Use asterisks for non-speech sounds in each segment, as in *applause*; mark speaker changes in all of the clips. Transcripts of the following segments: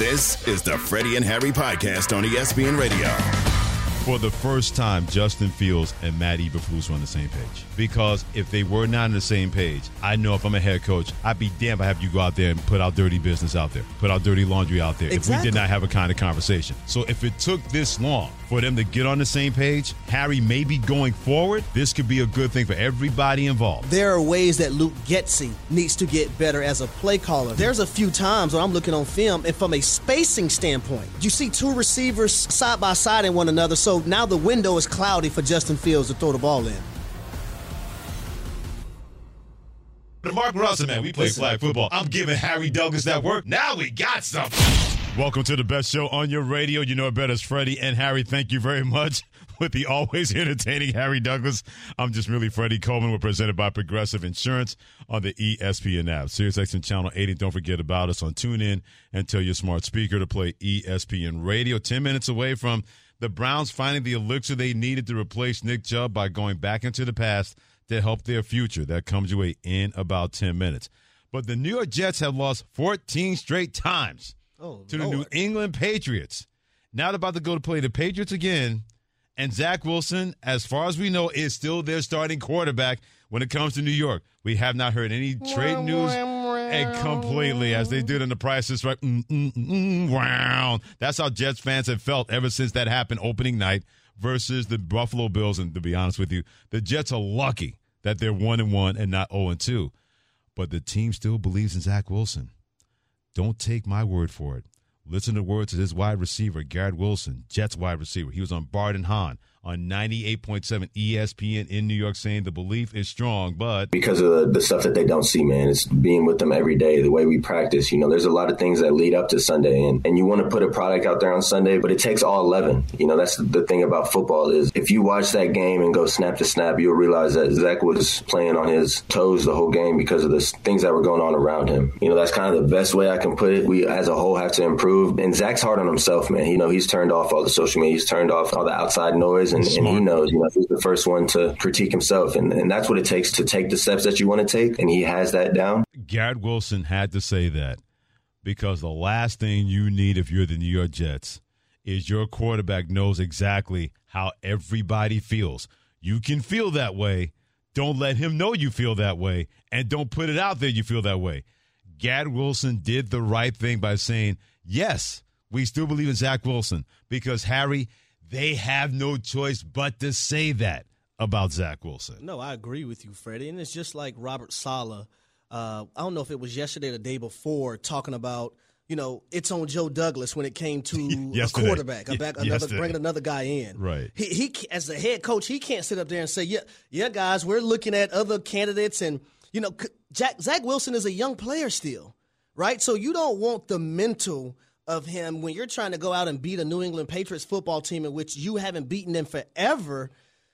Speaker 1: This is the Freddie and Harry podcast on ESPN Radio.
Speaker 2: For the first time, Justin Fields and Matt Eberflus were on the same page. Because if they were not on the same page, I know if I'm a head coach, I'd be damned if I have you go out there and put out dirty business out there, put out dirty laundry out there.
Speaker 3: Exactly.
Speaker 2: If we did not have a kind of conversation. So if it took this long for them to get on the same page, Harry, may be going forward, this could be a good thing for everybody involved.
Speaker 3: There are ways that Luke Getsy needs to get better as a play caller. There's a few times when I'm looking on film, and from a spacing standpoint, you see two receivers side by side in one another, so now the window is cloudy for Justin Fields to throw the ball in.
Speaker 2: The Mark Russell, man, we play flag football. I'm giving Harry Douglas that work. Now we got something. Welcome to the best show on your radio. You know it better as Freddie and Harry. Thank you very much *laughs* with the always *laughs* entertaining Harry Douglas. I'm just really Freddie Coleman. We're presented by Progressive Insurance on the ESPN app. SiriusXM Channel 80. Don't forget about us on TuneIn and tell your smart speaker to play ESPN Radio. 10 minutes away from the Browns finding the elixir they needed to replace Nick Chubb by going back into the past to help their future. That comes your way in about 10 minutes. But the New York Jets have lost 14 straight times
Speaker 3: Oh,
Speaker 2: to the New England Patriots. They're about to go to play the Patriots again. And Zach Wilson, as far as we know, is still their starting quarterback when it comes to New York. We have not heard any trade news. And completely, as they did in the prices, right? Mm, mm, mm, wow. That's how Jets fans have felt ever since that happened opening night versus the Buffalo Bills. And to be honest with you, the Jets are lucky that they're one and one and not zero and two. But the team still believes in Zach Wilson. Don't take my word for it. Listen to words of his wide receiver, Garrett Wilson, Jets wide receiver. He was on Bart and Hahn on 98.7 ESPN in New York saying the belief is strong, but
Speaker 4: because of the, the stuff that they don't see, man. It's being with them every day, the way we practice. You know, there's a lot of things that lead up to Sunday, and, and you want to put a product out there on Sunday, but it takes all 11. You know, that's the thing about football is if you watch that game and go snap to snap, you'll realize that Zach was playing on his toes the whole game because of the things that were going on around him. You know, that's kind of the best way I can put it. We as a whole have to improve, and Zach's hard on himself, man. You know, he's turned off all the social media, he's turned off all the outside noise, and, and he knows, you know, he's the first one to critique himself, and, and that's what it takes to take the steps that you want to take, and he has that down.
Speaker 2: Garrett Wilson had to say that because the last thing you need if you're the New York Jets is your quarterback knows exactly how everybody feels. You can feel that way. Don't let him know you feel that way, and don't put it out there you feel that way. Garrett Wilson did the right thing by saying, yes, we still believe in Zach Wilson because, Harry, they have no choice but to say that about Zach Wilson.
Speaker 3: No, I agree with you, Freddie. And it's just like Robert Saleh. Uh, I don't know if it was yesterday or the day before talking about, you know, it's on Joe Douglas when it came to *laughs* a quarterback, a back, another, bringing another guy in.
Speaker 2: Right.
Speaker 3: He, he as the head coach, he can't sit up there and say, yeah, yeah, guys, we're looking at other candidates, and you know, Jack, Zach Wilson is a young player still, right? So you don't want the mental of him when you're trying to go out and beat a New England Patriots football team in which you haven't beaten them forever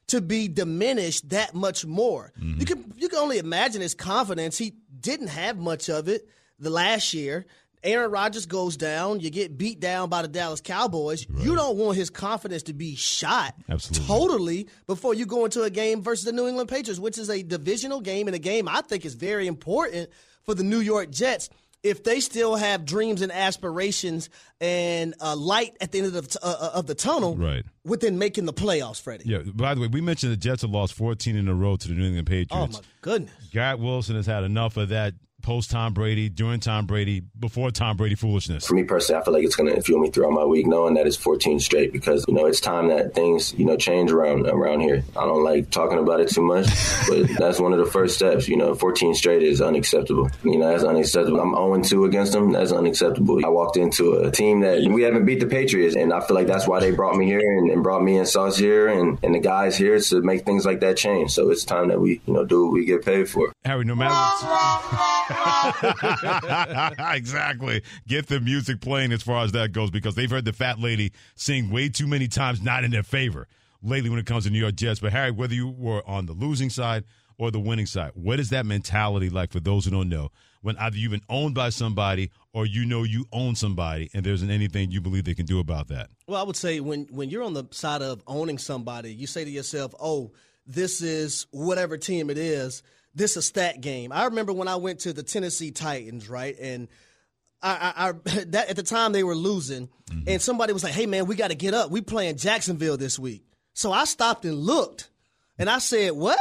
Speaker 3: to be diminished that much more. You mm-hmm. can you can only imagine his confidence. He didn't have much of it the last year. Aaron Rodgers goes down, you get beat down by the Dallas Cowboys. You don't want his confidence to be shot
Speaker 2: Absolutely.
Speaker 3: totally before you go into a game versus the New England Patriots, which is a divisional game and a game I think is very important for the New York Jets if they still have dreams and aspirations and a light at the end of the, t- uh, uh, of the tunnel
Speaker 2: Right.
Speaker 3: within making the playoffs, Freddie.
Speaker 2: Yeah. By the way, we mentioned the Jets have lost 14 in a row to the New England Patriots.
Speaker 3: Oh my goodness.
Speaker 2: Garrett Wilson has had enough of that post Tom Brady, during Tom Brady, before Tom Brady foolishness.
Speaker 4: For me personally, I feel like it's going to fuel me throughout my week, knowing that it's 14 straight because you know it's time that things you know change around around here. I don't like talking about it too much, *laughs* but that's one of the first steps. You know, 14 straight is unacceptable. You know, that's unacceptable. I'm 0 2 against them. That's unacceptable. I walked into a team that we haven't beat the Patriots, and I feel like that's why they brought me here and, and brought me and Sauce here and, and the guys here to make things like that change. So it's time that we you know do what we get paid for.
Speaker 2: Harry, no matter what, *laughs* *laughs* exactly. Get the music playing as far as that goes because they've heard the fat lady sing way too many times, not in their favor lately when it comes to New York Jets. But Harry, whether you were on the losing side or the winning side, what is that mentality like for those who don't know? When either you've been owned by somebody or you know you own somebody and there isn't anything you believe they can do about that.
Speaker 3: Well, I would say when when you're on the side of owning somebody, you say to yourself, "Oh, this is whatever team it is. This is a stat game." I remember when I went to the Tennessee Titans, right, and I, I, I *laughs* that at the time they were losing, mm-hmm. and somebody was like, "Hey, man, we got to get up. We playing Jacksonville this week." So I stopped and looked, and I said, "What?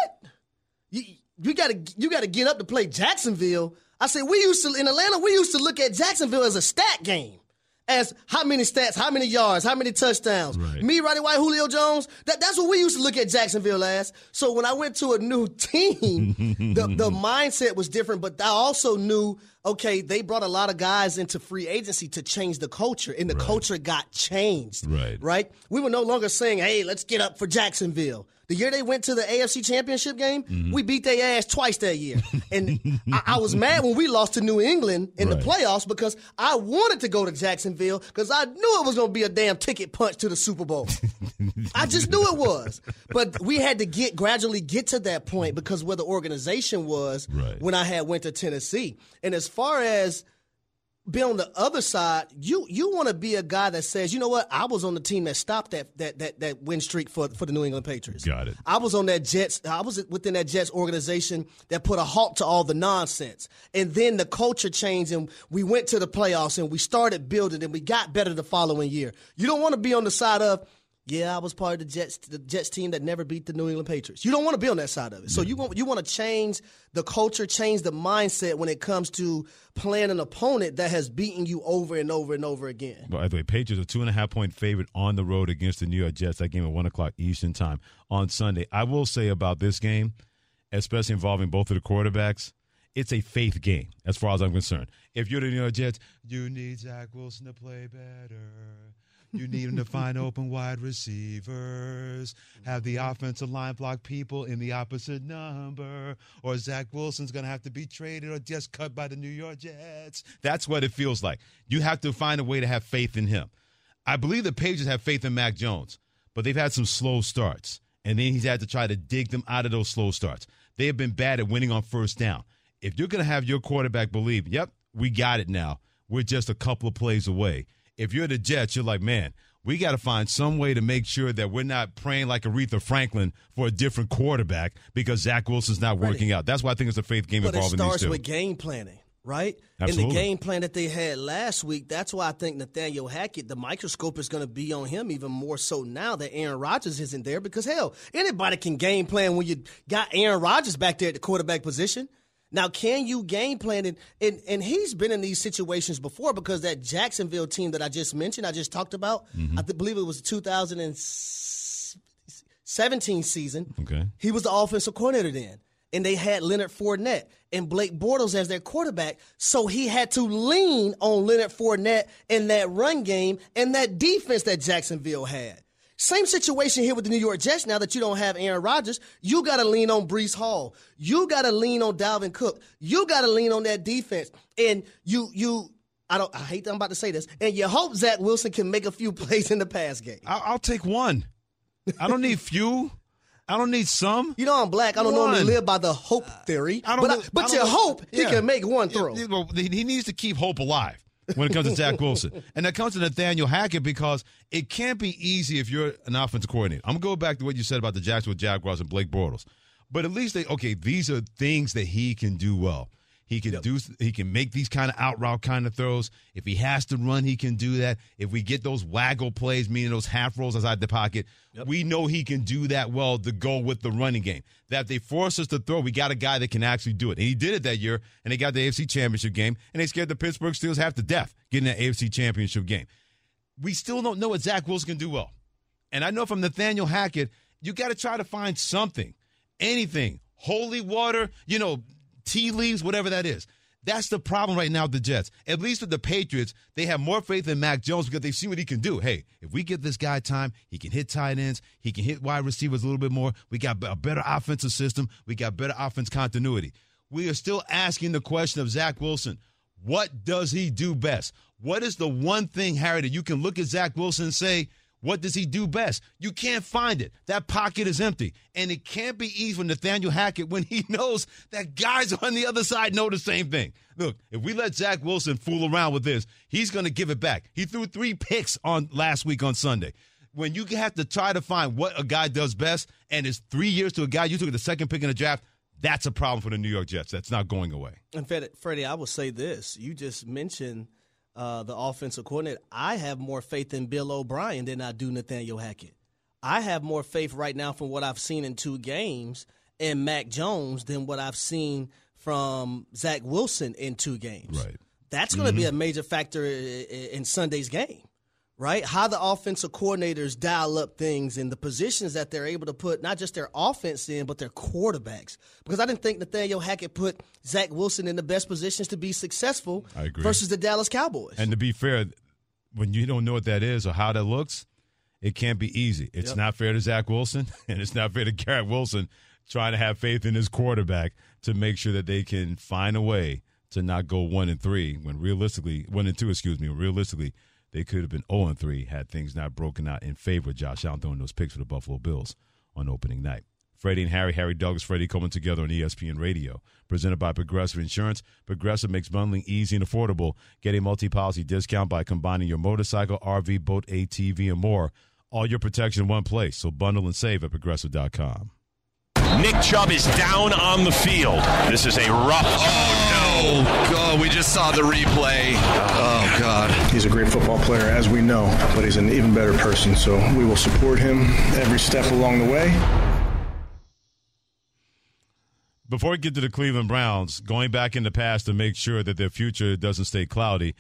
Speaker 3: You you got to you got to get up to play Jacksonville?" I said, "We used to in Atlanta. We used to look at Jacksonville as a stat game." As how many stats, how many yards, how many touchdowns. Right. Me, Roddy White, Julio Jones. That, that's what we used to look at Jacksonville as. So when I went to a new *laughs* team, the, the *laughs* mindset was different. But I also knew, okay, they brought a lot of guys into free agency to change the culture, and the right. culture got changed.
Speaker 2: Right.
Speaker 3: Right. We were no longer saying, hey, let's get up for Jacksonville. The year they went to the AFC Championship game, mm-hmm. we beat their ass twice that year. And I, I, was mad when we lost to New England in right. the playoffs because I wanted to go to Jacksonville because I knew it was going to be a damn ticket punch to the Super Bowl. *laughs* I just knew it was. But we had to get gradually get to that point because where the organization was right. when I had went to Tennessee. And as far as be on the other side, you you want to be a guy that says, you know what, I was on the team that stopped that that that that win streak for for the New England Patriots.
Speaker 2: Got it.
Speaker 3: I was on that Jets. I was within that Jets organization that put a halt to all the nonsense, and then the culture changed, and we went to the playoffs, and we started building, and we got better the following year. You don't want to be on the side of yeah, I was part of the Jets, the Jets team that never beat the New England Patriots. You don't want to be on that side of it. So you want you want to change the culture, change the mindset when it comes to playing an opponent that has beaten you over and over and over again.
Speaker 2: By the way, Patriots are two and a half point favorite on the road against the New York Jets. That game at one o'clock Eastern time on Sunday. I will say about this game, especially involving both of the quarterbacks, it's a faith game as far as I'm concerned. If you're the New York Jets, you need Zach Wilson to play better. You need them to find *laughs* open wide receivers, have the mm-hmm. offensive line block people in the opposite number, or Zach Wilson's going to have to be traded or just cut by the New York Jets. That's what it feels like. You have to find a way to have faith in him. I believe the Patriots have faith in Mac Jones, but they've had some slow starts, and then he's had to try to dig them out of those slow starts. They have been bad at winning on first down. If you're going to have your quarterback believe, yep, we got it now, we're just a couple of plays away if you're the Jets, you're like, man, we got to find some way to make sure that we're not praying like Aretha Franklin for a different quarterback because Zach Wilson's not working right. out. That's why I think it's a faith game
Speaker 3: but
Speaker 2: involving
Speaker 3: these two.
Speaker 2: It
Speaker 3: starts with game planning, right?
Speaker 2: Absolutely.
Speaker 3: In the game plan that they had last week, that's why I think Nathaniel Hackett, the microscope is going to be on him even more so now that Aaron Rodgers isn't there because, hell, anybody can game plan when you got Aaron Rodgers back there at the quarterback position. Now, can you game plan it? And, and he's been in these situations before because that Jacksonville team that I just mentioned, I just talked about, mm-hmm. I believe it was 2017 season.
Speaker 2: Okay.
Speaker 3: He was the offensive coordinator then. And they had Leonard Fournette and Blake Bortles as their quarterback. So he had to lean on Leonard Fournette in that run game and that defense that Jacksonville had. Same situation here with the New York Jets now that you don't have Aaron Rodgers. You got to lean on Breece Hall. You got to lean on Dalvin Cook. You got to lean on that defense. And you, you, I don't, I hate that I'm about to say this. And you hope Zach Wilson can make a few *laughs* plays in the pass game.
Speaker 2: I'll, I'll take one. I don't need few. I don't need some.
Speaker 3: You know I'm black. I don't one. normally live by the hope theory. I don't but know, I, but I you hope yeah. he can make one throw.
Speaker 2: He needs to keep hope alive when it comes to Zach *laughs* Wilson. And that comes to Nathaniel Hackett because it can't be easy if you're an offensive coordinator. I'm going to go back to what you said about the Jacksonville Jaguars and Blake Bortles. But at least they, okay, these are things that he can do well. He can yep. do. He can make these kind of out route kind of throws. If he has to run, he can do that. If we get those waggle plays, meaning those half rolls outside the pocket, yep. we know he can do that well to go with the running game. That they force us to throw, we got a guy that can actually do it, and he did it that year. And they got the AFC Championship game, and they scared the Pittsburgh Steelers half to death getting that AFC Championship game. We still don't know what Zach Wilson can do well, and I know from Nathaniel Hackett, you got to try to find something, anything, holy water, you know, tea leaves, whatever that is. That's the problem right now with the Jets. At least with the Patriots, they have more faith in Mac Jones because they've seen what he can do. Hey, if we get this guy time, he can hit tight ends, he can hit wide receivers a little bit more. We got a better offensive system, we got better offense continuity. we are still asking the question of Zach Wilson. What does he do best? What is the one thing, Harry, that you can look at Zach Wilson and say, what does he do best? You can't find it. That pocket is empty. And it can't be easy for Nathaniel Hackett when he *laughs* knows that guys on the other side know the same thing. Look, if we let Zach Wilson fool around with this, he's going to give it back. He threw three picks on last week on Sunday. When you have to try to find what a guy does best, and it's three years to a guy you took the second pick in the draft, that's a problem for the New York Jets. That's not going away.
Speaker 3: And Freddie, I will say this: you just mentioned uh, the offensive coordinator. I have more faith in Bill O'Brien than I do Nathaniel Hackett. I have more faith right now from what I've seen in two games in Mac Jones than what I've seen from Zach Wilson in two games.
Speaker 2: Right.
Speaker 3: That's going to mm-hmm. be a major factor in Sunday's game right? How the offensive coordinators dial up things and the positions that they're able to put not just their offense in, but their quarterbacks. Because I didn't think Nathaniel Hackett put Zach Wilson in the best positions to be successful I agree. versus the Dallas Cowboys.
Speaker 2: And to be fair, when you don't know what that is or how that looks, it can't be easy. It's yep. not fair to Zach Wilson, *laughs* and it's not fair to Garrett Wilson trying to have faith in his quarterback to make sure that they can find a way to not go one and three when realistically one and two, excuse me, realistically they could have been 0 3 had things not broken out in favor of Josh Allen throwing those picks for the Buffalo Bills on opening night. Freddie and Harry, Harry Douglas, Freddie coming together on ESPN Radio. Presented by Progressive Insurance. Progressive makes bundling easy and affordable. Get a multi policy discount by combining your motorcycle, RV, boat, ATV, and more. All your protection in one place. So bundle and save at progressive.com.
Speaker 1: Nick Chubb is down on the field. This is a rough. Oh, no.
Speaker 5: Oh, God, we just saw the replay. Oh, God.
Speaker 6: He's a great football player, as we know, but he's an even better person, so we will support him every step along the way.
Speaker 2: Before we get to the Cleveland Browns, going back in the past to make sure that their future doesn't stay cloudy,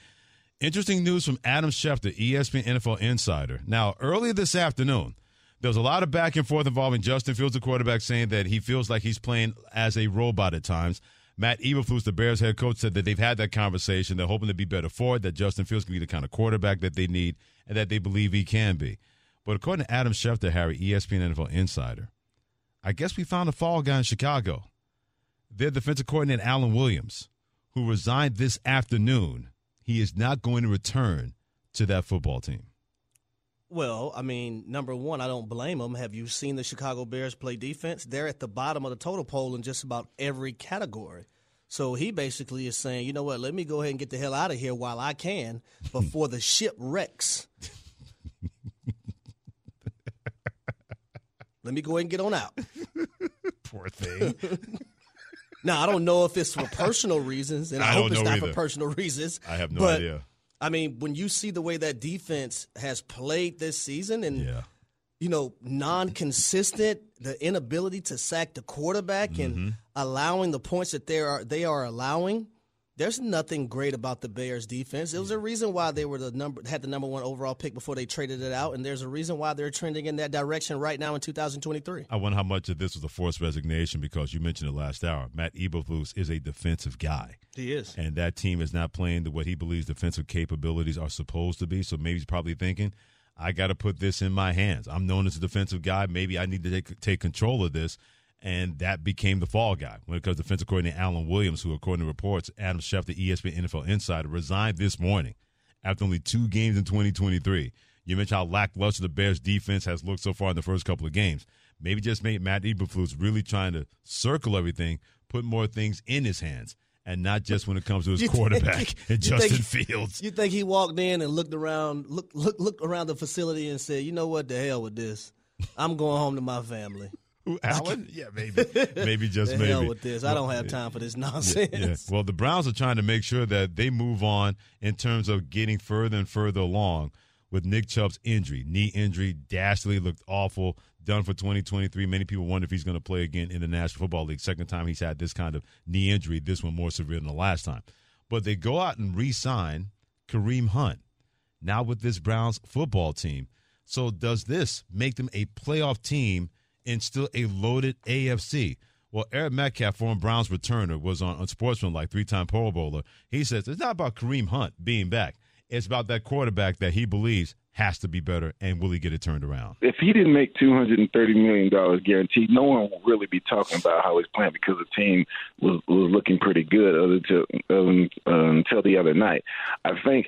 Speaker 2: interesting news from Adam Schefter, ESPN NFL Insider. Now, earlier this afternoon, there was a lot of back and forth involving Justin Fields, the quarterback, saying that he feels like he's playing as a robot at times. Matt Eberflus, the Bears head coach, said that they've had that conversation. They're hoping to be better for it, that Justin Fields can be the kind of quarterback that they need and that they believe he can be. But according to Adam Schefter, Harry, ESPN NFL Insider, I guess we found a fall guy in Chicago. Their defensive coordinator, Alan Williams, who resigned this afternoon, he is not going to return to that football team.
Speaker 3: Well, I mean, number one, I don't blame them. Have you seen the Chicago Bears play defense? They're at the bottom of the total poll in just about every category. So he basically is saying, you know what, let me go ahead and get the hell out of here while I can before the ship wrecks. let me go ahead and get on out. *laughs*
Speaker 2: Poor thing.
Speaker 3: now, I don't know if it's for personal reasons, and I, I hope it's not either. for personal reasons.
Speaker 2: I have no idea
Speaker 3: I mean, when you see the way that defense has played this season and yeah. you know, non-consistent, the inability to sack the quarterback mm-hmm. and allowing the points that they are they are allowing, there's nothing great about the Bears defense. It was a reason why they were the number had the number one overall pick before they traded it out, and there's a reason why they're trending in that direction right now in 2023. I
Speaker 2: wonder how much of this was a forced resignation because you mentioned it last hour. Matt Eberflus is a defensive guy.
Speaker 3: He is,
Speaker 2: and that team is not playing to what he believes defensive capabilities are supposed to be. So maybe he's probably thinking, I got to put this in my hands. I'm known as a defensive guy. Maybe I need to take, take control of this and that became the fall guy when it comes to defensive coordinator Alan Williams, who, according to reports, Adam Schefter, ESPN NFL Insider, resigned this morning after only two games in 2023. You mentioned how lackluster the Bears' defense has looked so far in the first couple of games. Maybe just made Matt Eberflus really trying to circle everything, put more things in his hands, and not just when it comes to his *laughs* quarterback think, and Justin
Speaker 3: think,
Speaker 2: Fields.
Speaker 3: You think he walked in and looked around, look, look, looked around the facility and said, "You know what? The hell with this. I'm going home to my family."
Speaker 2: Allen? yeah, maybe. Maybe just
Speaker 3: the
Speaker 2: maybe.
Speaker 3: Hell with this. I don't have time for this nonsense. Yeah, yeah.
Speaker 2: Well, the Browns are trying to make sure that they move on in terms of getting further and further along with Nick Chubb's injury. Knee injury, dastardly, looked awful. Done for 2023. Many people wonder if he's going to play again in the National Football League. Second time he's had this kind of knee injury, this one more severe than the last time. But they go out and re sign Kareem Hunt, now with this Browns football team. So does this make them a playoff team in still a loaded AFC. Well, Eric Metcalf, former Browns returner, was on, on Sportsman like three time Pro Bowler. He says it's not about Kareem Hunt being back. It's about that quarterback that he believes has to be better, and will he get it turned around?
Speaker 7: If he didn't make two hundred and thirty million dollars guaranteed, no one will really be talking about how he's playing because the team was was looking pretty good until um, uh, until the other night. I think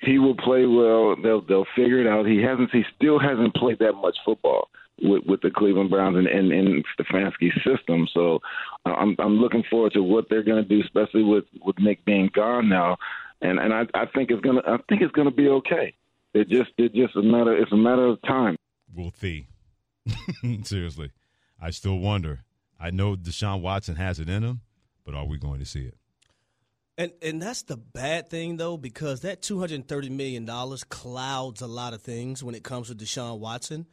Speaker 7: he will play well. They'll they'll figure it out. He hasn't. He still hasn't played that much football with, with the Cleveland Browns and and, and Stefanski's system. So uh, I'm I'm looking forward to what they're going to do, especially with with Nick being gone now. And and I I think it's gonna I think it's gonna be okay. It just it just a matter it's a matter of time.
Speaker 2: We'll see. *laughs* Seriously, I still wonder. I know Deshaun Watson has it in him, but are we going to see it?
Speaker 3: And and that's the bad thing though, because that two hundred and thirty million dollars clouds a lot of things when it comes to Deshaun Watson.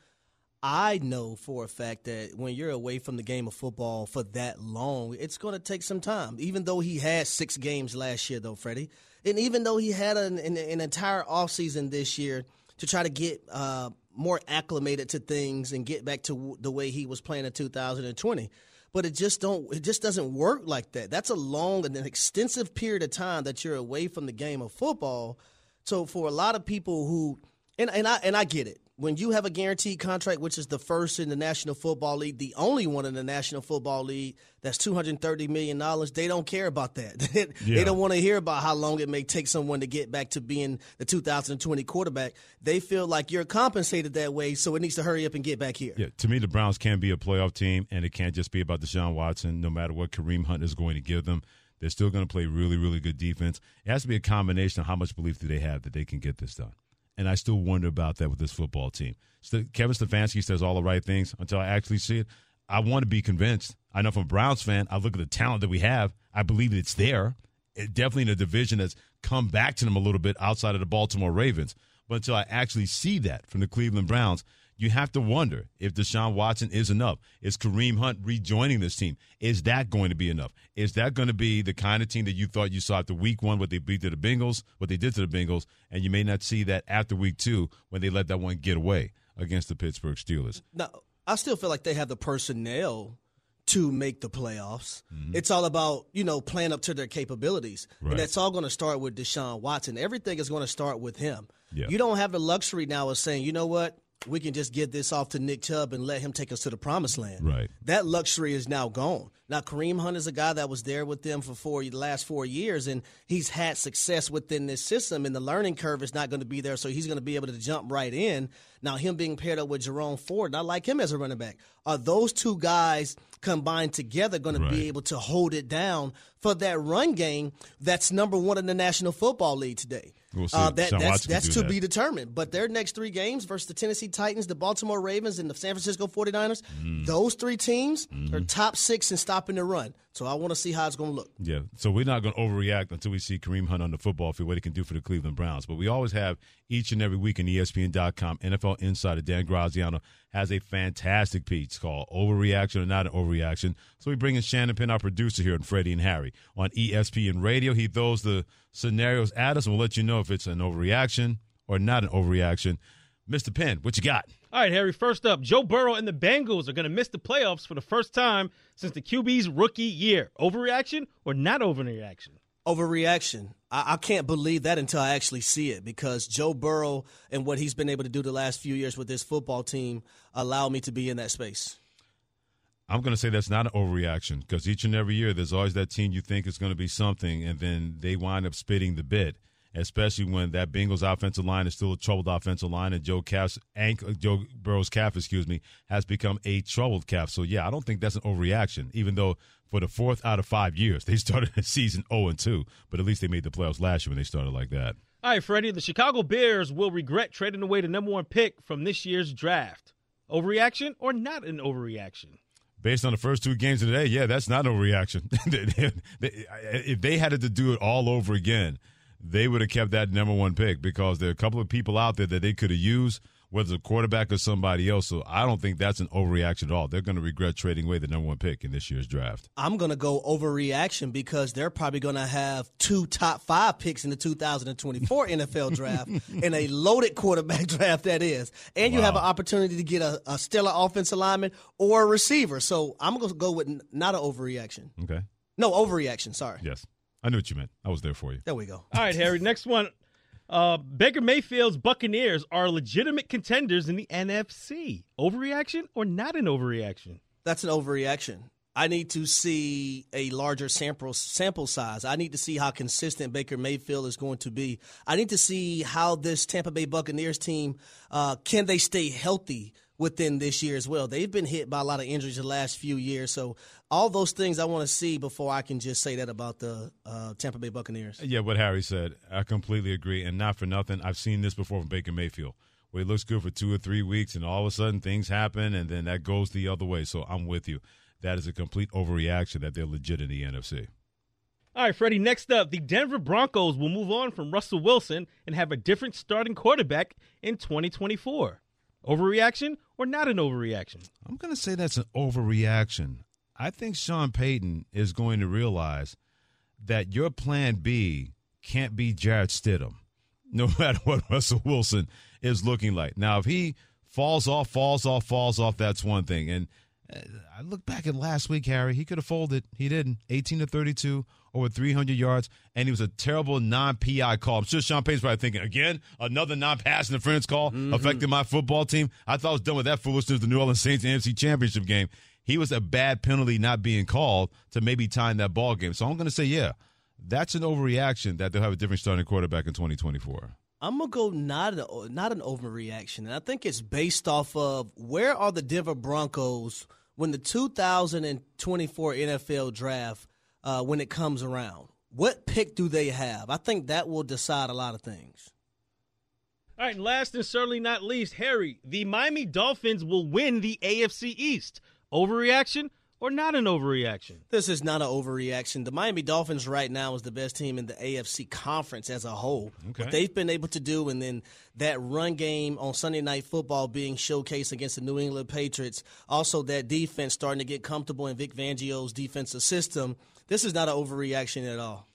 Speaker 3: I know for a fact that when you're away from the game of football for that long, it's going to take some time. Even though he had six games last year, though, Freddie, and even though he had an, an, an entire offseason this year to try to get uh, more acclimated to things and get back to the way he was playing in 2020 but it just don't it just doesn't work like that that's a long and an extensive period of time that you're away from the game of football so for a lot of people who and, and I and I get it when you have a guaranteed contract, which is the first in the National Football League, the only one in the National Football League that's two hundred thirty million dollars, they don't care about that. *laughs* they don't want to hear about how long it may take someone to get back to being the 2020 quarterback. They feel like you're compensated that way, so it needs to hurry up and get back here.
Speaker 2: Yeah, to me, the Browns can be a playoff team, and it can't just be about Deshaun Watson. No matter what Kareem Hunt is going to give them, they're still going to play really, really good defense. It has to be a combination of how much belief do they have that they can get this done. And I still wonder about that with this football team. St- Kevin Stefanski says all the right things until I actually see it. I want to be convinced. I know from a Browns fan, I look at the talent that we have. I believe it's there. It definitely in a division that's come back to them a little bit outside of the Baltimore Ravens. But until I actually see that from the Cleveland Browns, you have to wonder if Deshaun Watson is enough. Is Kareem Hunt rejoining this team? Is that going to be enough? Is that going to be the kind of team that you thought you saw after week one, what they beat to the Bengals, what they did to the Bengals, and you may not see that after week two when they let that one get away against the Pittsburgh Steelers?
Speaker 3: Now, I still feel like they have the personnel to make the playoffs. Mm-hmm. It's all about, you know, playing up to their capabilities.
Speaker 2: Right.
Speaker 3: And that's all going to start with Deshaun Watson. Everything is going to start with him.
Speaker 2: Yeah.
Speaker 3: You don't have the luxury now of saying, you know what? We can just get this off to Nick Chubb and let him take us to the promised land.
Speaker 2: Right.
Speaker 3: That luxury is now gone. Now Kareem Hunt is a guy that was there with them for four the last four years, and he's had success within this system. And the learning curve is not going to be there, so he's going to be able to jump right in. Now him being paired up with Jerome Ford, I like him as a running back. Are those two guys combined together going to be able to hold it down for that run game that's number one in the National Football League today?
Speaker 2: We'll.
Speaker 3: Uh, that, that's that's to
Speaker 2: that.
Speaker 3: be determined. But their next three games versus the Tennessee Titans, the Baltimore Ravens, and the San Francisco 49ers,
Speaker 2: Mm.
Speaker 3: those three teams
Speaker 2: Mm-hmm.
Speaker 3: are top six in stopping the run. So I want to see how it's going to look.
Speaker 2: Yeah, so we're not going to overreact until we see Kareem Hunt on the football field, what he can do for the Cleveland Browns. But we always have each and every week E ESPN.com, NFL Insider Dan Graziano has a fantastic piece called Overreaction or Not an Overreaction. So we bring in Shannon Penn, our producer here, and Freddie and Harry on ESPN Radio. He throws the scenarios at us, and we'll let you know if it's an overreaction or not an overreaction. Mr. Penn, what you got?
Speaker 8: All right, Harry, first up, Joe Burrow and the Bengals are going to miss the playoffs for the first time since the QB's rookie year. Overreaction or not overreaction?
Speaker 3: Overreaction. I, I can't believe that until I actually see it because Joe Burrow and what he's been able to do the last few years with this football team allow me to be in that space.
Speaker 2: I'm going to say that's not an overreaction because each and every year there's always that team you think is going to be something, and then they wind up spitting the bit. Especially when that Bengals offensive line is still a troubled offensive line, and Joe Calf's ankle, Joe Burrow's calf, excuse me, has become a troubled calf. So yeah, I don't think that's an overreaction. Even though for the fourth out of five years *laughs* they started the season 0 and 2, but at least they made the playoffs last year when they started like that.
Speaker 8: All right, Freddie, the Chicago Bears will regret trading away the number one pick from this year's draft. Overreaction or not an overreaction?
Speaker 2: based on the first two games of the day, yeah, that's not a reaction. *laughs* if they had to do it all over again, they would have kept that number one pick because there are a couple of people out there that they could have used, whether it's a quarterback or somebody else. So I don't think that's an overreaction at all. They're going to regret trading away the number one pick in this year's draft.
Speaker 3: I'm going to go overreaction because they're probably going to have two top five picks in the 2024 *laughs* NFL draft and a loaded quarterback *laughs* draft that is. And you have an opportunity to get a, a stellar offensive lineman or a receiver. So I'm going to go with not an overreaction.
Speaker 2: Okay.
Speaker 3: No, overreaction. Sorry.
Speaker 2: Yes. I knew what you meant. I was there for you.
Speaker 3: There we go.
Speaker 8: All right, Harry, next one. Uh, Baker Mayfield's Buccaneers are legitimate contenders in the NFC. Overreaction or not an overreaction?
Speaker 3: That's an overreaction. I need to see a larger sample sample size. I need to see how consistent Baker Mayfield is going to be. I need to see how this Tampa Bay Buccaneers team uh, can they stay healthy within this year as well. They've been hit by a lot of injuries the last few years, so all those things I want to see before I can just say that about the uh, Tampa Bay Buccaneers.
Speaker 2: Yeah, what Harry said, I completely agree, and not for nothing. I've seen this before from Baker Mayfield, where he looks good for two or three weeks, and all of a sudden things happen, and then that goes the other way. So I'm with you. That is a complete overreaction that they're legit in the NFC.
Speaker 8: All right, Freddie, next up, the Denver Broncos will move on from Russell Wilson and have a different starting quarterback in 2024. Overreaction or not an overreaction?
Speaker 2: I'm going to say that's an overreaction. I think Sean Payton is going to realize that your plan B can't be Jarrett Stidham, *laughs* no matter what Russell Wilson is looking like. Now, if he falls off, falls off, falls off, that's one thing. And uh, I look back at last week, Harry. He could have folded. He didn't. 18 to 32, over 300 yards, and he was a terrible non-PI call. I'm sure Sean Payton's probably thinking, again, another non-pass interference call mm-hmm. affecting my football team. I thought I was done with that foolishness. The New Orleans Saints NFC Championship game. He was a bad penalty not being called to maybe tying that ball game. So I'm going to say, yeah, that's an overreaction that they'll have a different starting quarterback in 2024.
Speaker 3: I'm gonna go not an, not an overreaction, and I think it's based off of where are the Denver Broncos when the 2024 NFL draft uh, when it comes around. What pick do they have? I think that will decide a lot of things.
Speaker 8: All right, and last and certainly not least, Harry, the Miami Dolphins will win the AFC East. Overreaction or not an overreaction?
Speaker 3: This is not an overreaction. The Miami Dolphins right now is the best team in the AFC conference as a whole. Okay. What they've been able to do, and then that run game on Sunday Night Football being showcased against the New England Patriots, also that defense starting to get comfortable in Vic Fangio's defensive system. This is not an overreaction at all.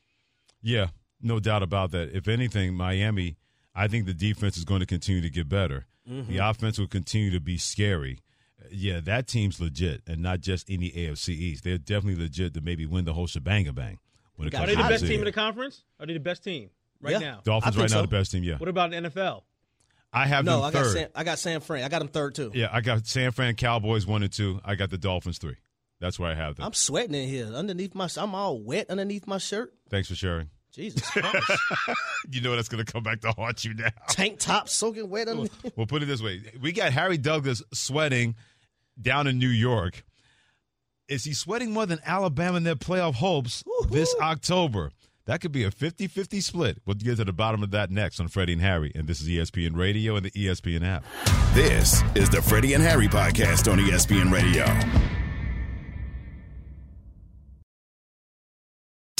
Speaker 2: Yeah, no doubt about that. If anything, Miami, I think the defense is going to continue to get better. Mm-hmm. The offense will continue to be scary yeah, that team's legit, and not just any AFC East. They're definitely legit to maybe win the whole shebang bang.
Speaker 8: When it Are they the best team in the conference? Are they the best team right yeah. now?
Speaker 2: Dolphins right so. now the best team. Yeah.
Speaker 8: What about the NFL?
Speaker 2: I have no.
Speaker 3: I
Speaker 2: got
Speaker 3: San, I got San Fran. I got them third too.
Speaker 2: Yeah, I got San Fran Cowboys one and two. I got the Dolphins three. That's where I have them.
Speaker 3: I'm sweating in here underneath my. I'm all wet underneath my shirt.
Speaker 2: Thanks for sharing.
Speaker 3: Jesus *laughs* Christ.
Speaker 2: you know that's going to come back to haunt you now.
Speaker 3: Tank top soaking wet underneath. *laughs*
Speaker 2: We'll put it this way: we got Harry Douglas sweating down in New York. Is he sweating more than Alabama in their playoff hopes Woo-hoo. this October? That could be a 50 50 split. We'll get to the bottom of that next on Freddie and Harry. And this is ESPN Radio and the ESPN app.
Speaker 9: This is the Freddie and Harry podcast on ESPN Radio.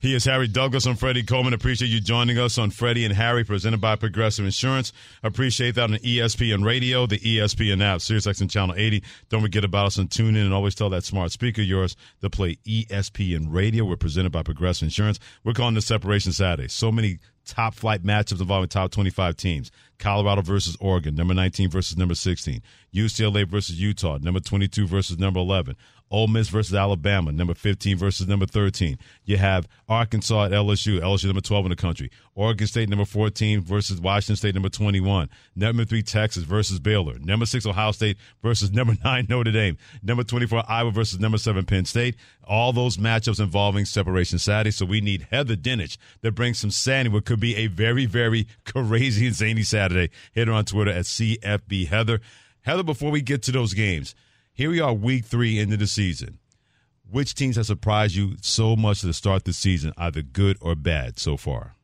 Speaker 2: He is Harry Douglas I'm Freddie Coleman. Appreciate you joining us on Freddie and Harry, presented by Progressive Insurance. Appreciate that on ESPN Radio, the ESPN app, SiriusXM Channel 80. Don't forget about us on TuneIn and always tell that smart speaker yours to play ESPN Radio. We're presented by Progressive Insurance. We're calling this Separation Saturday. So many top flight matchups involving top 25 teams. Colorado versus Oregon, number 19 versus number 16. UCLA versus Utah, number 22 versus number 11. Ole Miss versus Alabama, number 15 versus number 13. You have Arkansas at LSU, LSU number 12 in the country. Oregon State number 14 versus Washington State number 21. Number 3 Texas versus Baylor. Number 6 Ohio State versus number *laughs* 9 Notre Dame. Number 24 Iowa versus number 7 Penn State. All those matchups involving separation Saturday. So we need Heather Dinich to bring some sanity what could be a very, very *laughs* crazy and zany Saturday. Hit her on Twitter at CFB Heather. Heather, before we get to those games, here we are, week three into the season. Which teams have surprised you so much to start the season, either good or bad so far?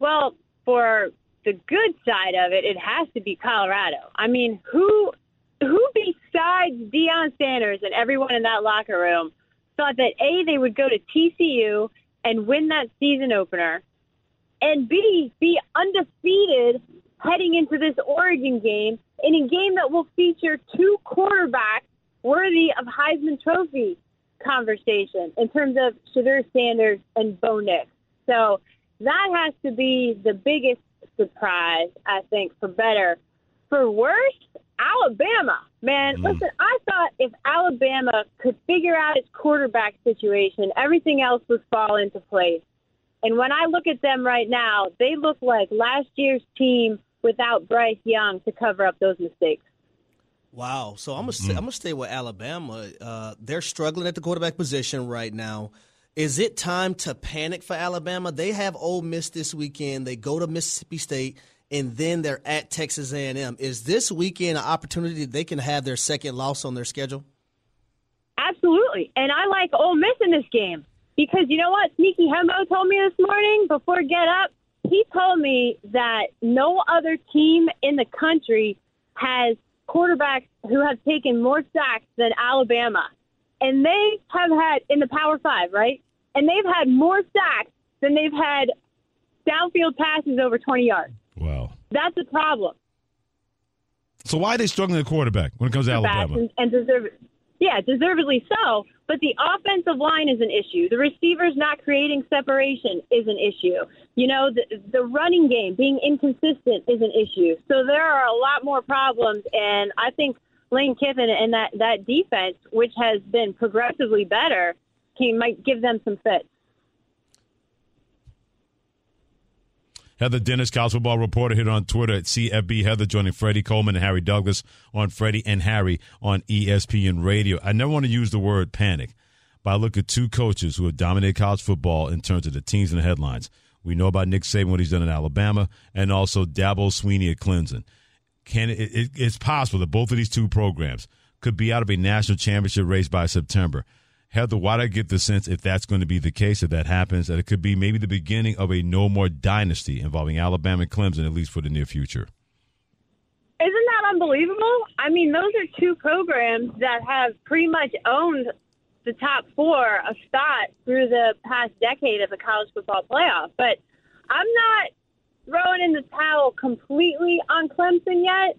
Speaker 10: Well, for the good side of it, it has to be Colorado. I mean, who who besides Deion Sanders and everyone in that locker room thought that A, they would go to TCU and win that season opener, and B, be undefeated heading into this Oregon game in a game that will feature two quarterbacks worthy of Heisman Trophy conversation in terms of Shedeur Sanders and Bo Nix. So that has to be the biggest surprise, I think, for better. For worse, Alabama. Man, mm. listen, I thought if Alabama could figure out its quarterback situation, everything else would fall into place. And when I look at them right now, they look like last year's team without Bryce Young to cover up those mistakes.
Speaker 3: Wow. So I'm gonna stay, I'm gonna stay with Alabama. Uh, they're struggling at the quarterback position right now. Is it time to panic for Alabama? They have Ole Miss this weekend. They go to Mississippi State, and then they're at Texas A&M. Is this weekend an opportunity they can have their second loss on their schedule?
Speaker 10: Absolutely, and I like Ole Miss in this game because you know what? Sneaky Hembo told me this morning before Get Up he told me that no other team in the country has quarterbacks who have taken more sacks than Alabama. And they have had in the Power Five, right? And they've had more sacks than they've had downfield passes over 20 yards.
Speaker 2: Wow.
Speaker 10: That's a problem.
Speaker 2: So why are they struggling at quarterback when it comes to Alabama?
Speaker 10: And, and deserve, yeah, deservedly so. But the offensive line is an issue. The receivers not creating separation is an issue. You know, the, the running game being inconsistent is an issue. So there are a lot more problems, and I think Lane Kiffin and that that defense, which has been progressively better, can might give them some fits.
Speaker 2: Heather Dinich, college football reporter, here on Twitter at CFB Heather, joining Freddie Coleman and Harry Douglas on Freddie and Harry on ESPN Radio. I never want to use the word panic, but I look at two coaches who have dominated college football in terms of the teams and the headlines. We know about Nick Saban, what he's done in Alabama, and also Dabo Swinney at Clemson. Can it, it, it's possible that both of these two programs could be out of a national championship race by September. Heather, why do I get the sense if that's going to be the case, if that happens, that it could be maybe the beginning of a no more dynasty involving Alabama and Clemson, at least for the near future?
Speaker 10: Isn't that unbelievable? I mean, those are two programs that have pretty much owned the top four a spot through the past decade of the college football playoff. But I'm not throwing in the towel completely on Clemson yet.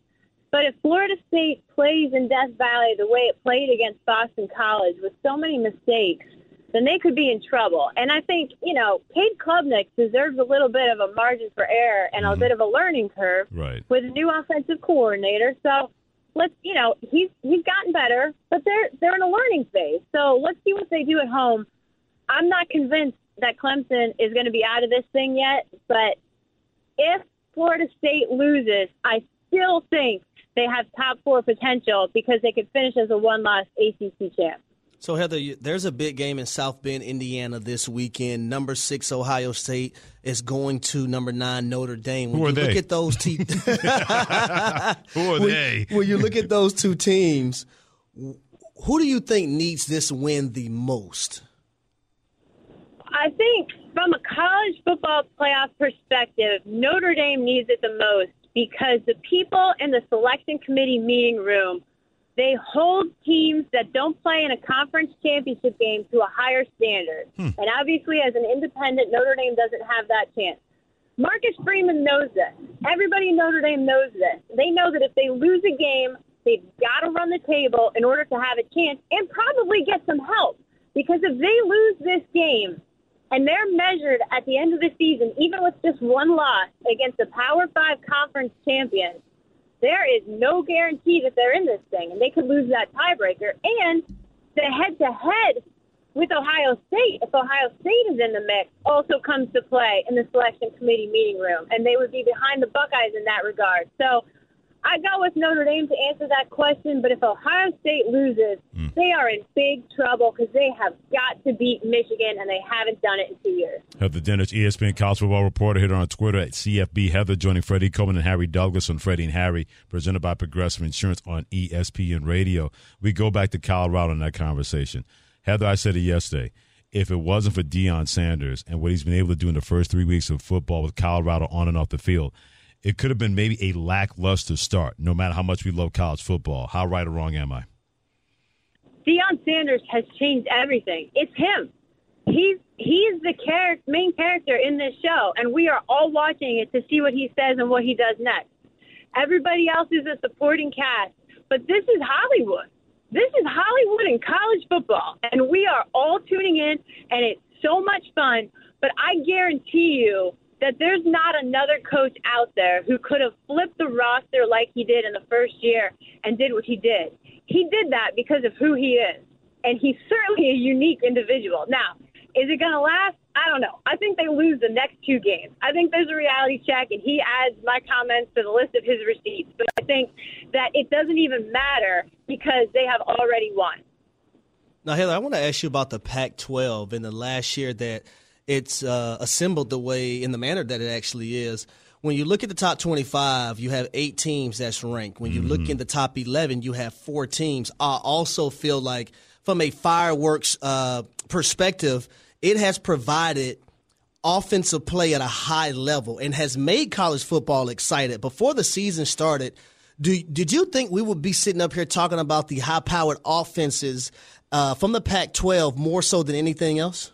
Speaker 10: But if Florida State plays in Death Valley the way it played against Boston College with so many mistakes, then they could be in trouble. And I think, you know, Cade Klubnik deserves a little bit of a margin for error and mm-hmm. a bit of a learning curve
Speaker 2: right.
Speaker 10: with a new offensive coordinator. So let's, you know, he's he's gotten better, but they're they're in a learning phase. So let's see what they do at home. I'm not convinced that Clemson is going to be out of this thing yet, but if Florida State loses, I still think they have top four potential because they could finish as a one loss ACC champ.
Speaker 3: So, Heather, there's a big game in South Bend, Indiana this weekend. Number six, Ohio State is going to number nine, Notre Dame.
Speaker 2: When Who are
Speaker 3: you
Speaker 2: they?
Speaker 3: Look at those teams. *laughs* *laughs*
Speaker 2: Who are
Speaker 3: when,
Speaker 2: they?
Speaker 3: When you look at those two teams, who do you think needs this win the most?
Speaker 10: I think from a college football playoff perspective, Notre Dame needs it the most because the people in the selection committee meeting room they hold teams that don't play in a conference championship game to a higher standard.
Speaker 2: Hmm.
Speaker 10: And obviously, as an independent, Notre Dame doesn't have that chance. Marcus Freeman knows this. Everybody in Notre Dame knows this. They know that if they lose a game, they've got to run the table in order to have a chance and probably get some help. Because if they lose this game and they're measured at the end of the season, even with just one loss against a Power Five conference champion, there is no guarantee that they're in this thing, and they could lose that tiebreaker. And the head-to-head with Ohio State, if Ohio State is in the mix, also comes to play in the selection committee meeting room, and they would be behind the Buckeyes in that regard. So I go with Notre Dame to answer that question, but if Ohio State loses, hmm. they are in big trouble because they have got to beat Michigan, and they haven't done it in two years.
Speaker 2: Heather Dinich, ESPN college football reporter, here on Twitter at CFB Heather, joining Freddie Coleman and Harry Douglas on Freddie and Harry, presented by Progressive Insurance on ESPN Radio. We go back to Colorado in that conversation. Heather, I said it yesterday. If it wasn't for Deion Sanders and what he's been able to do in the first three weeks of football with Colorado on and off the field, it could have been maybe a lackluster start, no matter how much we love college football. How right or wrong am I?
Speaker 10: Deion Sanders has changed everything. It's him. He's he's the char- main character in this show, and we are all watching it to see what he says and what he does next. Everybody else is a supporting cast, but this is Hollywood. This is Hollywood and college football, and we are all tuning in, and it's so much fun. But I guarantee you that there's not another coach out there who could have flipped the roster like he did in the first year and did what he did. He did that because of who he is, and he's certainly a unique individual. Now, is it going to last? I don't know. I think they lose the next two games. I think there's a reality check, and he adds my comments to the list of his receipts. But I think that it doesn't even matter because they have already won.
Speaker 3: Now, Heather, I want to ask you about the Pac 12 in the last year that it's uh, assembled the way, in the manner that it actually is. When you look at the top 25, you have eight teams that's ranked. When you look in the top 11, you have four teams. I also feel like, from a fireworks uh, perspective, it has provided offensive play at a high level and has made college football excited. Before the season started, do, did you think we would be sitting up here talking about the high powered offenses uh, from the Pac 12 more so than anything else?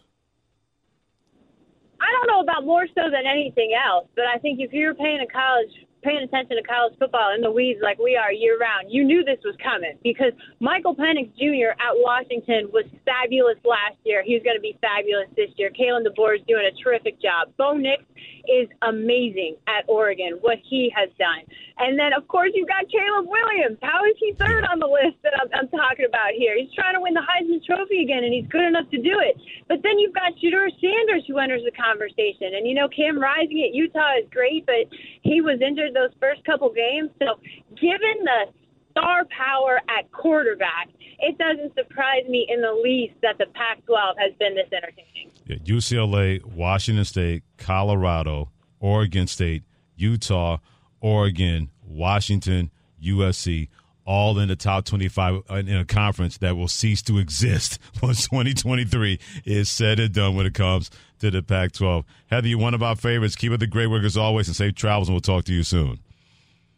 Speaker 10: I don't know about more so than anything else, but I think if you're paying a college paying attention to college football in the weeds like we are year round, you knew this was coming because Michael Penix Jr. at Washington was fabulous last year. He's going to be fabulous this year. Kalen DeBoer is doing a terrific job. Bo Nix is amazing at Oregon, what he has done. And then, of course, you've got Caleb Williams. How is he third on the list that I'm, I'm talking about here? He's trying to win the Heisman Trophy again, and he's good enough to do it. But then you've got Shedeur Sanders who enters the conversation. And, you know, Cam Rising at Utah is great, but he was injured those first couple games. So, given the star power at quarterback, it doesn't surprise me in the least that the Pac 12 has been this entertaining.
Speaker 2: Yeah, UCLA, Washington State, Colorado, Oregon State, Utah, Oregon, Washington, USC, all in the top 25 in a conference that will cease to exist *laughs* once 2023 is said and done when it comes to the Pac 12. Heather, you're one of our favorites. Keep up the great work as always and safe travels, and we'll talk to you soon.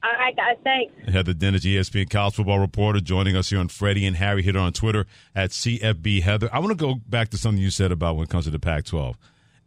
Speaker 10: All right, guys. Thanks.
Speaker 2: Heather Dinich, ESPN college football reporter, joining us here on Freddie and Harry. Hit her on Twitter at CFB Heather. I want to go back to something you said about when it comes to the Pac 12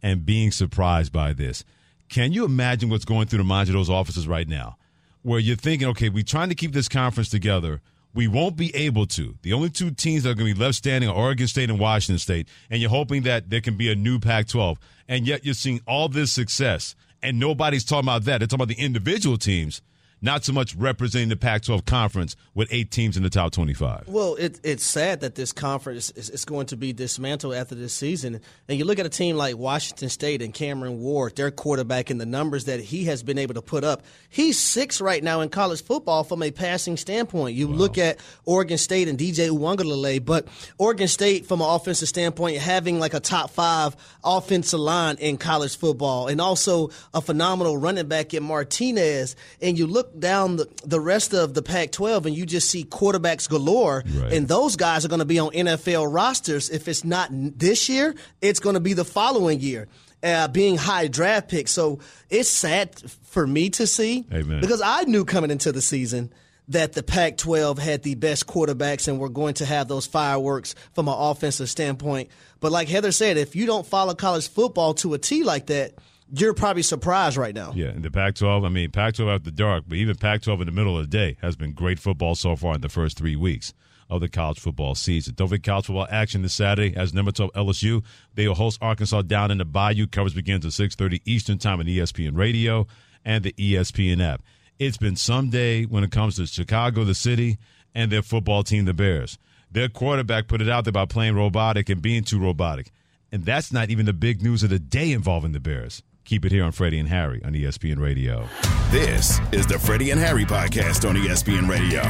Speaker 2: and being surprised by this. Can you imagine what's going through the minds of those offices right now? Where you're thinking, okay, we're trying to keep this conference together. We won't be able to. The only two teams that are going to be left standing are Oregon State and Washington State. And you're hoping that there can be a new Pac 12. And yet you're seeing all this success. And nobody's talking about that. They're talking about the individual teams not so much representing the Pac 12 conference with eight teams in the top 25.
Speaker 3: Well, it, it's sad that this conference is, is, going to be dismantled after this season. And you look at a team like Washington State and Cameron Ward, their quarterback, and the numbers that he has been able to put up. He's six right now in college football from a passing standpoint. You wow. look at Oregon State and DJ Uiagalelei, but Oregon State, from an offensive standpoint, having like a top five offensive line in college football, and also a phenomenal running back in Martinez. And you look down the, the rest of the Pac 12 and you just see quarterbacks galore. Right. And those guys are going to be on NFL rosters. If it's not this year, it's going to be the following year. Uh, being high draft picks. So it's sad for me to see
Speaker 2: Amen.
Speaker 3: because I knew coming into the season that the Pac 12 had the best quarterbacks and were going to have those fireworks from an offensive standpoint. But like Heather said, if you don't follow college football to a T like that, you're probably surprised right now.
Speaker 2: Yeah, in the Pac 12, I mean, Pac 12 after dark, but even Pac 12 in the middle of the day has been great football so far in the first three weeks of the college football season. Don't forget college football action this Saturday as number 12 LSU. They will host Arkansas down in the Bayou. Coverage begins at 6.30 Eastern Time on ESPN Radio and the ESPN app. It's been some day when it comes to Chicago, the city, and their football team, the Bears. Their quarterback put it out there by playing robotic and being too robotic. And that's not even the big news of the day involving the Bears. Keep it here on Freddie and Harry on ESPN Radio.
Speaker 9: This is the Freddie and Harry podcast on ESPN Radio.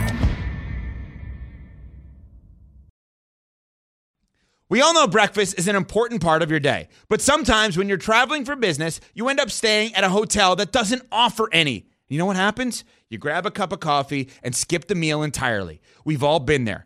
Speaker 11: We all know breakfast is an important part of your day, but sometimes when you're traveling for business, you end up staying at a hotel that doesn't offer any. You know what happens? You grab a cup of coffee and skip the meal entirely. We've all been there.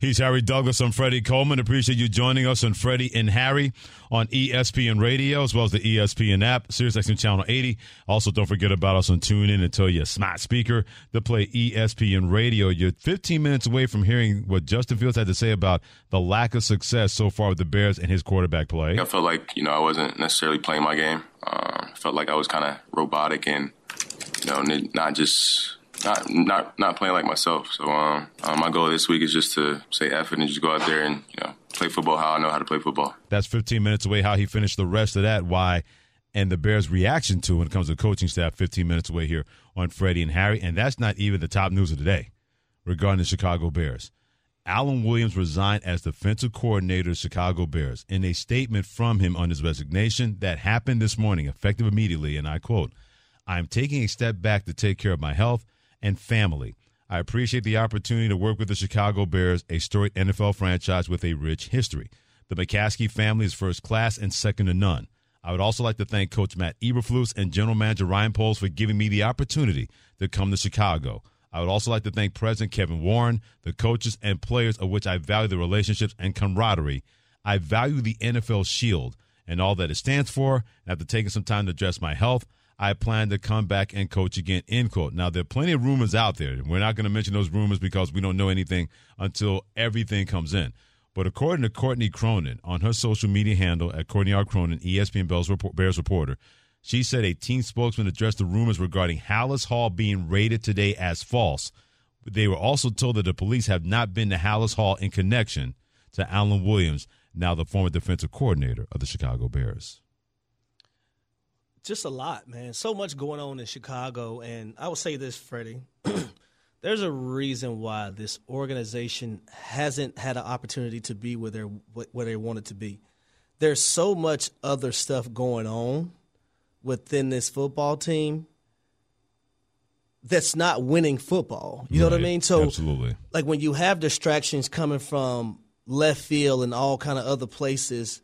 Speaker 2: He's Harry Douglas. I'm Freddie Coleman. Appreciate you joining us on Freddie and Harry on ESPN Radio as well as the ESPN app, SiriusXM Channel 80. Also, don't forget about us on TuneIn and tell your smart speaker to play ESPN Radio. You're 15 minutes away from hearing what Justin Fields had to say about the lack of success so far with the Bears and his quarterback play.
Speaker 12: I felt like you know I wasn't necessarily playing my game. I felt like I was kind of robotic and you know not just not not not playing like myself. So um, um, my goal this week is just to say effort and just go out there and you know play football how I know how to play football.
Speaker 2: That's 15 minutes away. How he finished the rest of that, why, and the Bears' reaction to when it comes to coaching staff. 15 minutes away here on Freddie and Harry, and that's not even the top news of the day regarding the Chicago Bears. Alan Williams resigned as defensive coordinator of Chicago Bears. In a statement from him on his resignation that happened this morning, effective immediately, and I quote, I am taking a step back to take care of my health and family. I appreciate the opportunity to work with the Chicago Bears, a storied NFL franchise with a rich history. The McCaskey family is first class and second to none. I would also like to thank Coach Matt Eberflus and General Manager Ryan Poles for giving me the opportunity to come to Chicago. I would also like to thank President Kevin Warren, the coaches and players of which I value the relationships and camaraderie. I value the NFL Shield and all that it stands for. And after taking some time to address my health, I plan to come back and coach again, end quote. Now, there are plenty of rumors out there. We're not going to mention those rumors because we don't know anything until everything comes in. But according to Courtney Cronin on her social media handle at Courtney R. Cronin, ESPN Bears reporter, she said a team spokesman addressed the rumors regarding Halas Hall being rated today as false. They were also told that the police have not been to Halas Hall in connection to Alan Williams, now the former defensive coordinator of the Chicago Bears
Speaker 3: just a lot, man. So much going on in Chicago, and I will say this, Freddie. *clears throat* There's a reason why this organization hasn't had an opportunity to be where they where they wanted to be. There's so much other stuff going on within this football team that's not winning football. You know what I mean? So
Speaker 2: Absolutely.
Speaker 3: like when you have distractions coming from left field and all kind of other places,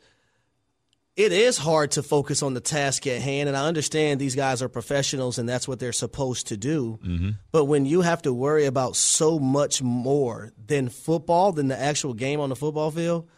Speaker 3: it is hard to focus on the task at hand. And I understand these guys are professionals and that's what they're supposed to do.
Speaker 2: Mm-hmm.
Speaker 3: But when you have to worry about so much more than football, than the actual game on the football field,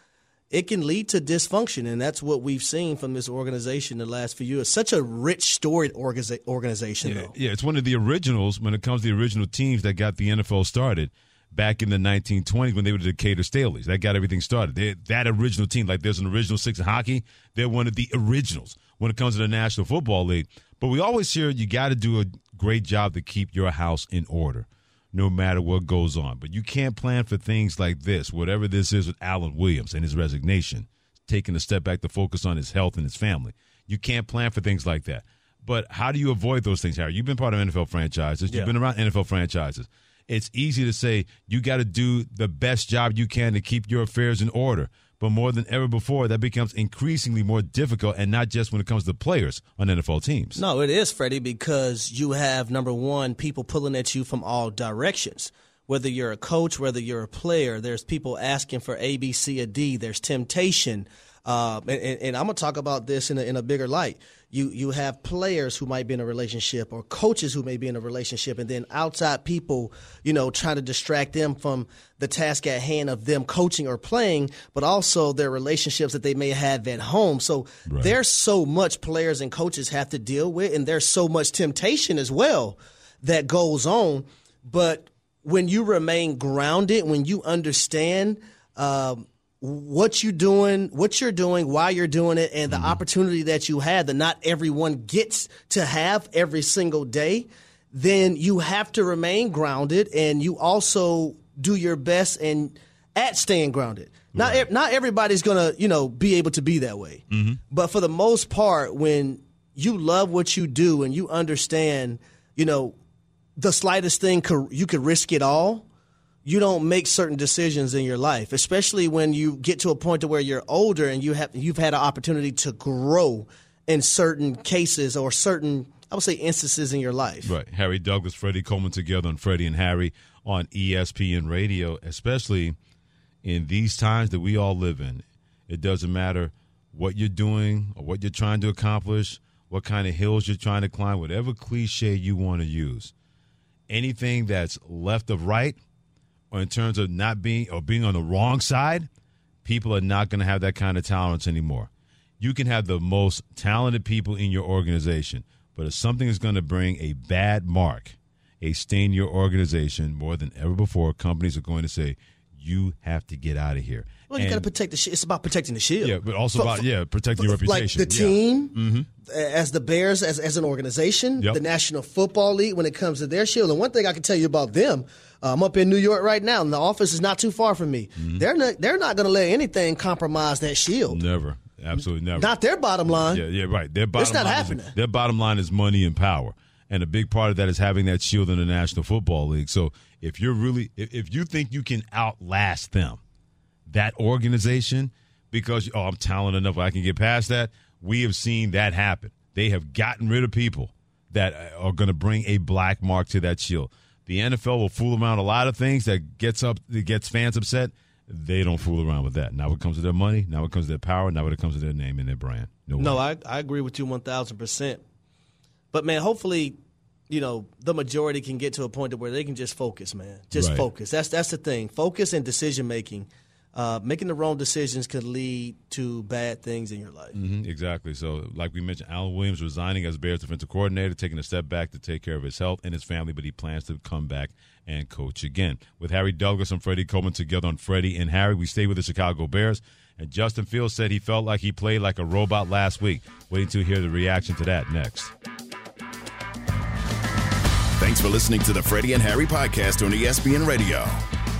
Speaker 3: it can lead to dysfunction. And that's what we've seen from this organization the last few years. Such a rich, storied organiza- organization,
Speaker 2: Yeah,
Speaker 3: though.
Speaker 2: yeah, it's one of the originals when it comes to the original teams that got the NFL started back in the 1920s when they were the Decatur Staleys. That got everything started. They, that original team, like there's an original six in hockey, they're one of the originals when it comes to the National Football League. But we always hear you got to do a great job to keep your house in order no matter what goes on. But you can't plan for things like this, whatever this is with Alan Williams and his resignation, taking a step back to focus on his health and his family. You can't plan for things like that. But how do you avoid those things, Harry? You've been part of NFL franchises.
Speaker 3: Yeah.
Speaker 2: You've been around NFL franchises. It's easy to say you got to do the best job you can to keep your affairs in order. But more than ever before, that becomes increasingly more difficult, and not just when it comes to players on NFL teams.
Speaker 3: No, it is, Freddie, because you have number one, people pulling at you from all directions. Whether you're a coach, whether you're a player, there's people asking for A, B, C, or D. There's temptation. Uh, and, and, I'm gonna talk about this in a, in a bigger light. You you have players who might be in a relationship, or coaches who may be in a relationship, and then outside people, you know, trying to distract them from the task at hand of them coaching or playing, but also their relationships that they may have at home. So there's so much players and coaches have to deal with, and there's so much temptation as well that goes on. But when you remain grounded, when you understand um, what you doing, what you're doing, why you're doing it, and the mm-hmm. opportunity that you have that not everyone gets to have every single day, then you have to remain grounded, and you also do your best and at staying grounded. Not ev- not everybody's gonna you know be able to be that way, mm-hmm. but for the most part, when you love what you do and you understand, you know, the slightest thing could, you could risk it all. You don't make certain decisions in your life, especially when you get to a point to where you're older and you have you've had an opportunity to grow in certain cases or certain I would say instances in your life.
Speaker 2: Right. Harry Douglas, Freddie Coleman together on Freddie and Harry on ESPN radio, especially in these times that we all live in. It doesn't matter what you're doing or what you're trying to accomplish, what kind of hills you're trying to climb, whatever cliche you want to use. Anything that's left of right in terms of not being or being on the wrong side, people are not going to have that kind of tolerance anymore. You can have the most talented people in your organization, but if something is going to bring a bad mark, a stain your organization more than ever before, companies are going to say, you have to get out of here.
Speaker 3: Well, you got to protect the. Sh- it's about protecting the shield.
Speaker 2: yeah, but also
Speaker 3: For-
Speaker 2: about yeah, protecting your
Speaker 3: like
Speaker 2: reputation.
Speaker 3: the
Speaker 2: Yeah.
Speaker 3: team,
Speaker 2: Mhm.
Speaker 3: as the Bears, as, as an organization,
Speaker 2: Yep.
Speaker 3: the National Football League, when it comes to their shield. And one thing I can tell you about them, I'm up in New York right now, and the office is not too far from me.
Speaker 2: Mm-hmm.
Speaker 3: They're not. They're not going to let anything compromise that shield.
Speaker 2: Never, absolutely never.
Speaker 3: Not their bottom line.
Speaker 2: Yeah, yeah, right. Their bottom.
Speaker 3: It's not
Speaker 2: line
Speaker 3: happening.
Speaker 2: Is, their bottom line is money and power, and a big part of that is having that shield in the National Football League. So if you're really, if, if you think you can outlast them, that organization, because oh, I'm talented enough, I can get past that. We have seen that happen. They have gotten rid of people that are going to bring a black mark to that shield. The NFL will fool around a lot of things that gets up, that gets fans upset. They don't fool around with that. Now it comes to their money. Now it comes to their power. Now it comes to their name and their brand. No,
Speaker 3: No. I, I agree with you 1,000%. But, man, hopefully, you know, the majority can get to a point to where they can just focus, man. Just
Speaker 2: Right.
Speaker 3: focus. That's that's the thing. Focus and decision making. Uh, making the wrong decisions could lead to bad things in your life.
Speaker 2: hmm exactly. So, like we mentioned, Alan Williams resigning as Bears defensive coordinator, taking a step back to take care of his health and his family, but he plans to come back and coach again. With Harry Douglas and Freddie Coleman together on Freddie and Harry, we stay with the Chicago Bears. And Justin Fields said he felt like he played like a robot last week. Waiting to hear the reaction to that next.
Speaker 9: Thanks for listening to the Freddie and Harry podcast on ESPN Radio.